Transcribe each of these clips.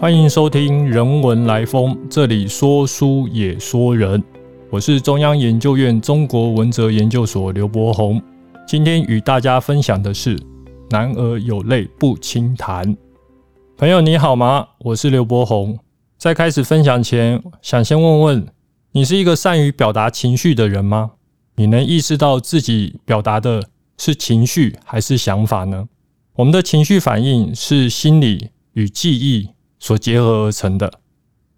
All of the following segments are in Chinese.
欢迎收听《人文来风》，这里说书也说人。我是中央研究院中国文哲研究所刘伯宏，今天与大家分享的是“男儿有泪不轻弹”。朋友你好吗？我是刘伯宏。在开始分享前，想先问问你是一个善于表达情绪的人吗？你能意识到自己表达的是情绪还是想法呢？我们的情绪反应是心理与记忆。所结合而成的，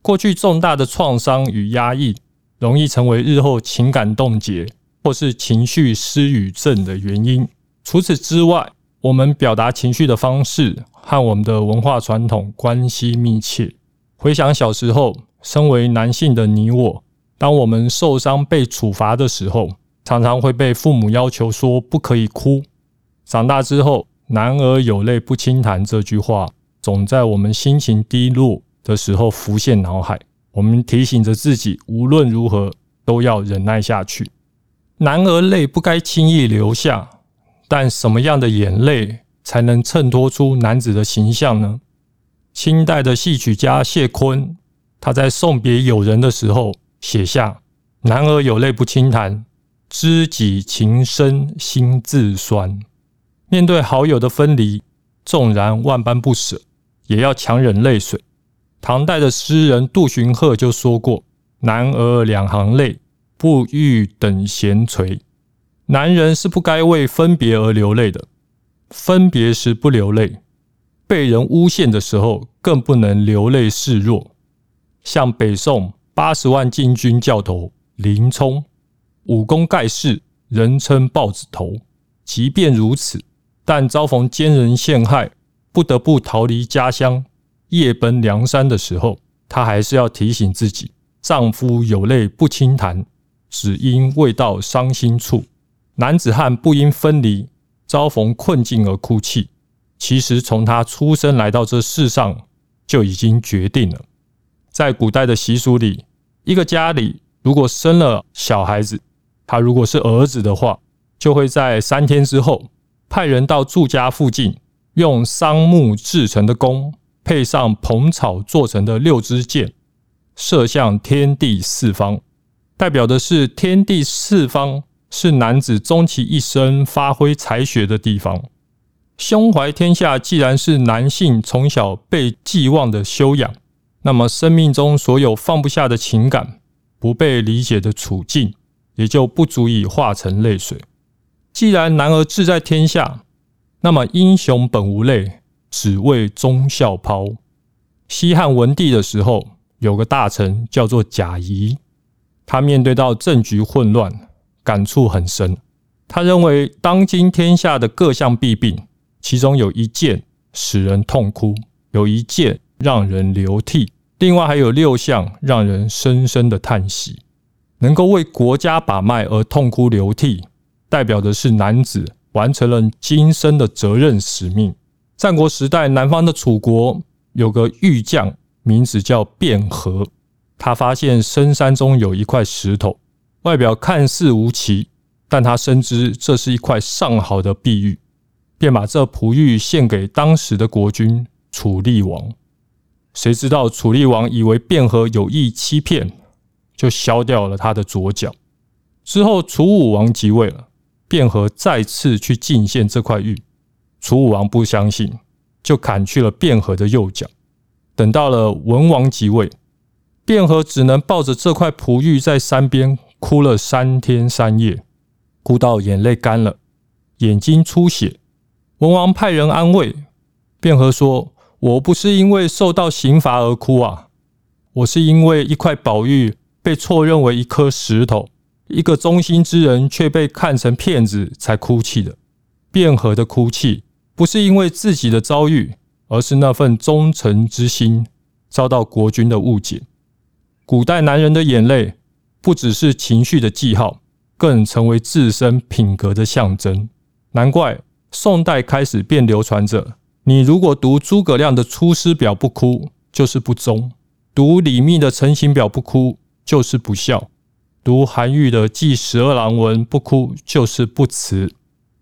过去重大的创伤与压抑，容易成为日后情感冻结或是情绪失语症的原因。除此之外，我们表达情绪的方式和我们的文化传统关系密切。回想小时候，身为男性的你我，当我们受伤被处罚的时候，常常会被父母要求说不可以哭。长大之后，“男儿有泪不轻弹”这句话。总在我们心情低落的时候浮现脑海，我们提醒着自己，无论如何都要忍耐下去。男儿泪不该轻易流下，但什么样的眼泪才能衬托出男子的形象呢？清代的戏曲家谢坤，他在送别友人的时候写下：“男儿有泪不轻弹，知己情深心自酸。”面对好友的分离，纵然万般不舍。也要强忍泪水。唐代的诗人杜荀鹤就说过：“男儿两行泪，不欲等闲垂。”男人是不该为分别而流泪的，分别时不流泪，被人诬陷的时候更不能流泪示弱。像北宋八十万禁军教头林冲，武功盖世，人称豹子头。即便如此，但遭逢奸人陷害。不得不逃离家乡，夜奔梁山的时候，她还是要提醒自己：丈夫有泪不轻弹，只因未到伤心处。男子汉不因分离、遭逢困境而哭泣。其实从他出生来到这世上，就已经决定了。在古代的习俗里，一个家里如果生了小孩子，他如果是儿子的话，就会在三天之后派人到住家附近。用桑木制成的弓，配上蓬草做成的六支箭，射向天地四方，代表的是天地四方是男子终其一生发挥才学的地方。胸怀天下，既然是男性从小被寄望的修养，那么生命中所有放不下的情感、不被理解的处境，也就不足以化成泪水。既然男儿志在天下。那么，英雄本无泪，只为忠孝抛。西汉文帝的时候，有个大臣叫做贾谊，他面对到政局混乱，感触很深。他认为，当今天下的各项弊病，其中有一件使人痛哭，有一件让人流涕，另外还有六项让人深深的叹息。能够为国家把脉而痛哭流涕，代表的是男子。完成了今生的责任使命。战国时代，南方的楚国有个玉匠，名字叫卞和。他发现深山中有一块石头，外表看似无奇，但他深知这是一块上好的碧玉，便把这璞玉献给当时的国君楚厉王。谁知道楚厉王以为卞和有意欺骗，就削掉了他的左脚。之后，楚武王即位了。卞和再次去进献这块玉，楚武王不相信，就砍去了卞和的右脚。等到了文王即位，卞和只能抱着这块璞玉在山边哭了三天三夜，哭到眼泪干了，眼睛出血。文王派人安慰卞和说：“我不是因为受到刑罚而哭啊，我是因为一块宝玉被错认为一颗石头。”一个忠心之人却被看成骗子，才哭泣的。卞和的哭泣不是因为自己的遭遇，而是那份忠诚之心遭到国君的误解。古代男人的眼泪不只是情绪的记号，更成为自身品格的象征。难怪宋代开始便流传着：你如果读诸葛亮的《出师表》不哭，就是不忠；读李密的《陈情表》不哭，就是不孝。读韩愈的《祭十二郎文》不哭就是不辞。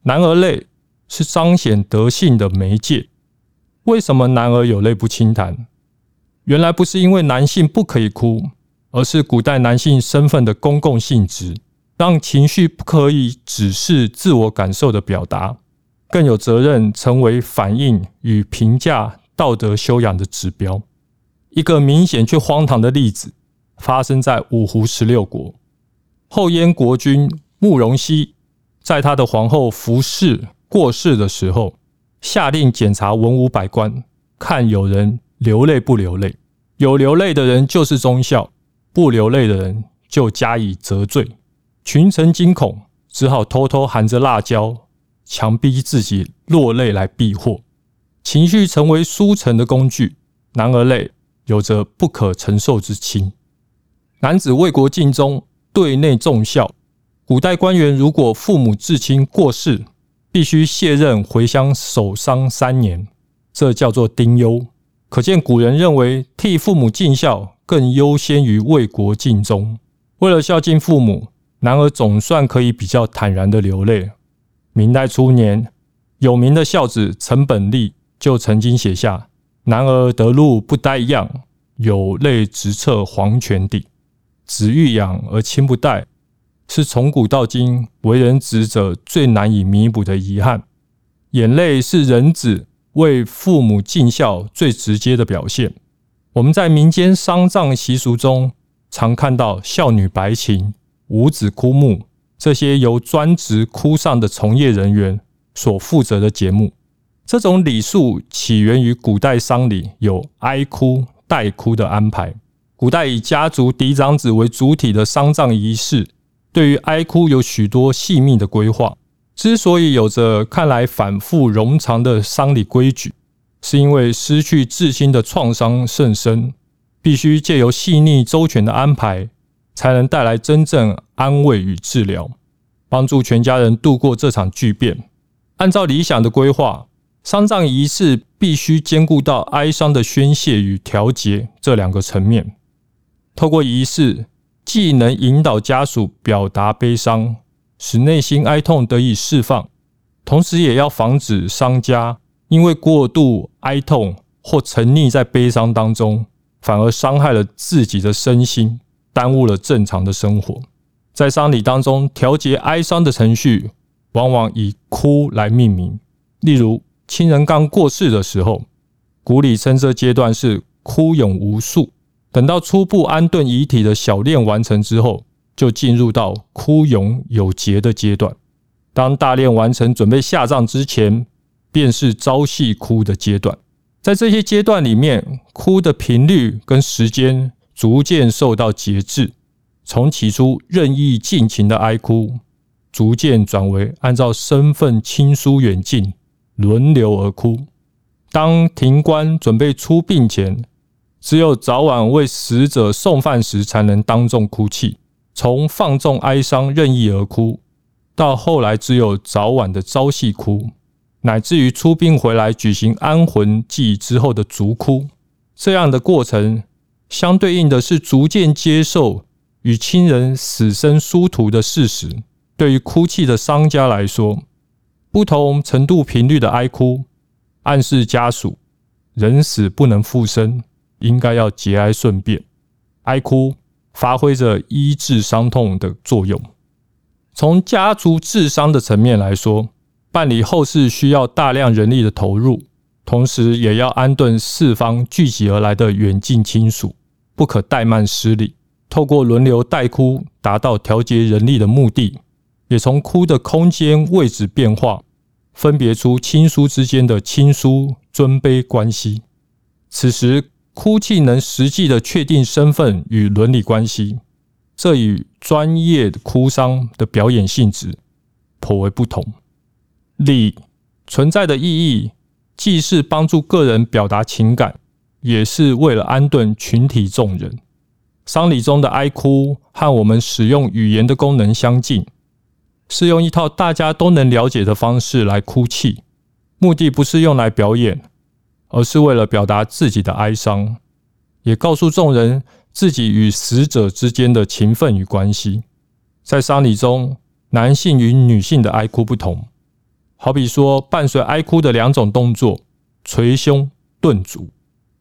男儿泪是彰显德性的媒介。为什么男儿有泪不轻弹？原来不是因为男性不可以哭，而是古代男性身份的公共性质，让情绪不可以只是自我感受的表达，更有责任成为反应与评价道德修养的指标。一个明显却荒唐的例子，发生在五胡十六国。后燕国君慕容熙，在他的皇后服氏过世的时候，下令检查文武百官，看有人流泪不流泪。有流泪的人就是忠孝，不流泪的人就加以责罪。群臣惊恐，只好偷偷含着辣椒，强逼自己落泪来避祸。情绪成为书臣的工具，男儿泪有着不可承受之轻。男子为国尽忠。对内重孝，古代官员如果父母至亲过世，必须卸任回乡守丧三年，这叫做丁忧。可见古人认为替父母尽孝更优先于为国尽忠。为了孝敬父母，男儿总算可以比较坦然的流泪。明代初年，有名的孝子陈本立就曾经写下：“男儿得路不呆样，有泪直彻黄泉底。”子欲养而亲不待，是从古到今为人子者最难以弥补的遗憾。眼泪是人子为父母尽孝最直接的表现。我们在民间丧葬习俗中，常看到孝女白情、五子哭墓这些由专职哭丧的从业人员所负责的节目。这种礼数起源于古代丧礼有哀哭、代哭的安排。古代以家族嫡长子为主体的丧葬仪式，对于哀哭有许多细密的规划。之所以有着看来反复冗长的丧礼规矩，是因为失去至亲的创伤甚深，必须借由细腻周全的安排，才能带来真正安慰与治疗，帮助全家人度过这场巨变。按照理想的规划，丧葬仪式必须兼顾到哀伤的宣泄与调节这两个层面。透过仪式，既能引导家属表达悲伤，使内心哀痛得以释放，同时也要防止商家因为过度哀痛或沉溺在悲伤当中，反而伤害了自己的身心，耽误了正常的生活。在丧礼当中，调节哀伤的程序往往以哭来命名。例如，亲人刚过世的时候，古礼称这阶段是哭永无数。等到初步安顿遗体的小殓完成之后，就进入到哭永有节的阶段。当大殓完成，准备下葬之前，便是朝夕哭的阶段。在这些阶段里面，哭的频率跟时间逐渐受到节制，从起初任意尽情的哀哭，逐渐转为按照身份亲疏远近轮流而哭。当庭官准备出殡前，只有早晚为死者送饭时，才能当众哭泣。从放纵哀伤、任意而哭，到后来只有早晚的朝夕哭，乃至于出殡回来举行安魂祭之后的逐哭，这样的过程，相对应的是逐渐接受与亲人死生殊途的事实。对于哭泣的商家来说，不同程度频率的哀哭，暗示家属人死不能复生。应该要节哀顺变，哀哭发挥着医治伤痛的作用。从家族治伤的层面来说，办理后事需要大量人力的投入，同时也要安顿四方聚集而来的远近亲属，不可怠慢失礼。透过轮流代哭，达到调节人力的目的，也从哭的空间位置变化，分别出亲疏之间的亲疏尊卑关系。此时。哭泣能实际的确定身份与伦理关系，这与专业哭丧的表演性质颇为不同。礼存在的意义，既是帮助个人表达情感，也是为了安顿群体众人。丧礼中的哀哭和我们使用语言的功能相近，是用一套大家都能了解的方式来哭泣，目的不是用来表演。而是为了表达自己的哀伤，也告诉众人自己与死者之间的情分与关系。在丧礼中，男性与女性的哀哭不同。好比说，伴随哀哭的两种动作：捶胸顿足。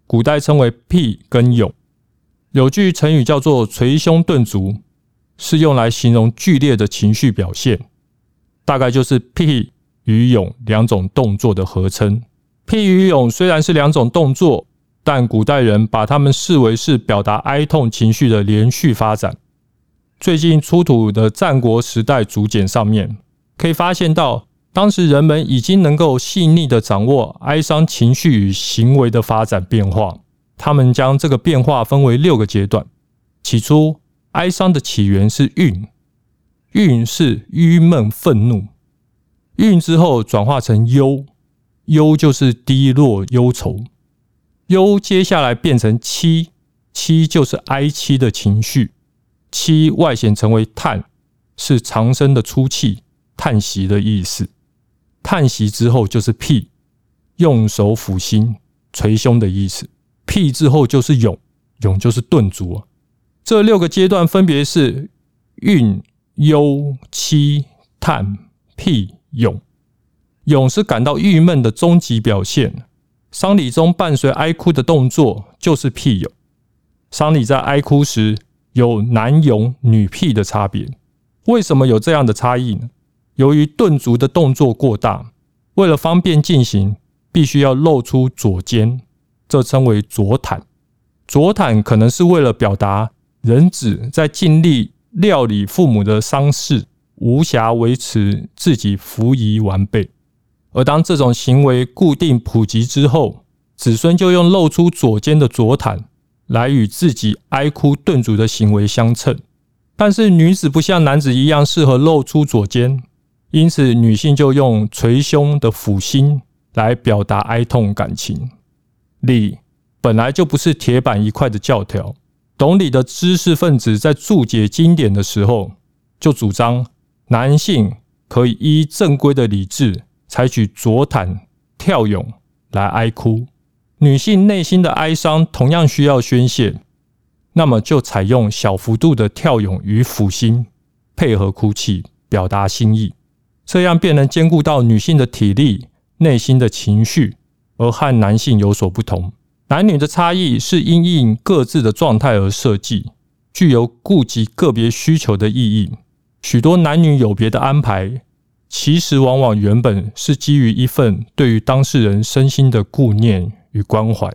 古代称为辟跟勇。有句成语叫做捶胸顿足，是用来形容剧烈的情绪表现，大概就是辟与勇两种动作的合称。辟与勇虽然是两种动作，但古代人把它们视为是表达哀痛情绪的连续发展。最近出土的战国时代竹简上面，可以发现到，当时人们已经能够细腻的掌握哀伤情绪与行为的发展变化。他们将这个变化分为六个阶段。起初，哀伤的起源是郁，郁是郁闷愤怒，郁之后转化成忧，忧就是低落忧愁，忧接下来变成凄，凄就是哀戚的情绪。七外显成为叹，是长声的出气、叹息的意思。叹息之后就是辟，用手抚心、捶胸的意思。辟之后就是勇，勇就是顿足啊。这六个阶段分别是运、忧、七、叹、辟、勇。勇是感到郁闷的终极表现。丧礼中伴随哀哭的动作就是辟勇。丧礼在哀哭时。有男勇女辟的差别，为什么有这样的差异呢？由于顿足的动作过大，为了方便进行，必须要露出左肩，这称为左袒。左袒可能是为了表达人子在尽力料理父母的丧事，无暇维持自己服仪完备。而当这种行为固定普及之后，子孙就用露出左肩的左袒。来与自己哀哭顿足的行为相称，但是女子不像男子一样适合露出左肩，因此女性就用捶胸的抚心来表达哀痛感情。礼本来就不是铁板一块的教条，懂礼的知识分子在注解经典的时候，就主张男性可以依正规的礼制，采取左袒跳勇来哀哭。女性内心的哀伤同样需要宣泄，那么就采用小幅度的跳勇与抚心，配合哭泣表达心意，这样便能兼顾到女性的体力、内心的情绪，而和男性有所不同。男女的差异是因应各自的状态而设计，具有顾及个别需求的意义。许多男女有别的安排，其实往往原本是基于一份对于当事人身心的顾念。与关怀。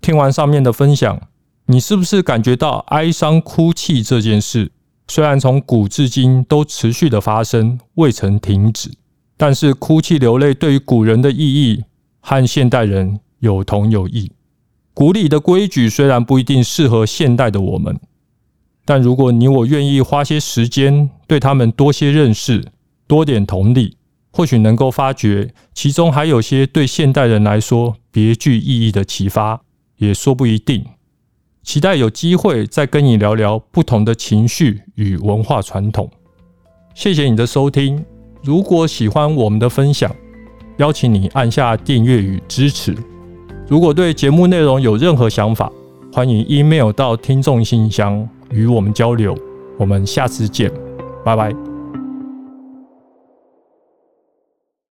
听完上面的分享，你是不是感觉到哀伤哭泣这件事，虽然从古至今都持续的发生，未曾停止，但是哭泣流泪对于古人的意义和现代人有同有异。古礼的规矩虽然不一定适合现代的我们，但如果你我愿意花些时间对他们多些认识，多点同理。或许能够发觉其中还有些对现代人来说别具意义的启发，也说不一定。期待有机会再跟你聊聊不同的情绪与文化传统。谢谢你的收听。如果喜欢我们的分享，邀请你按下订阅与支持。如果对节目内容有任何想法，欢迎 email 到听众信箱与我们交流。我们下次见，拜拜。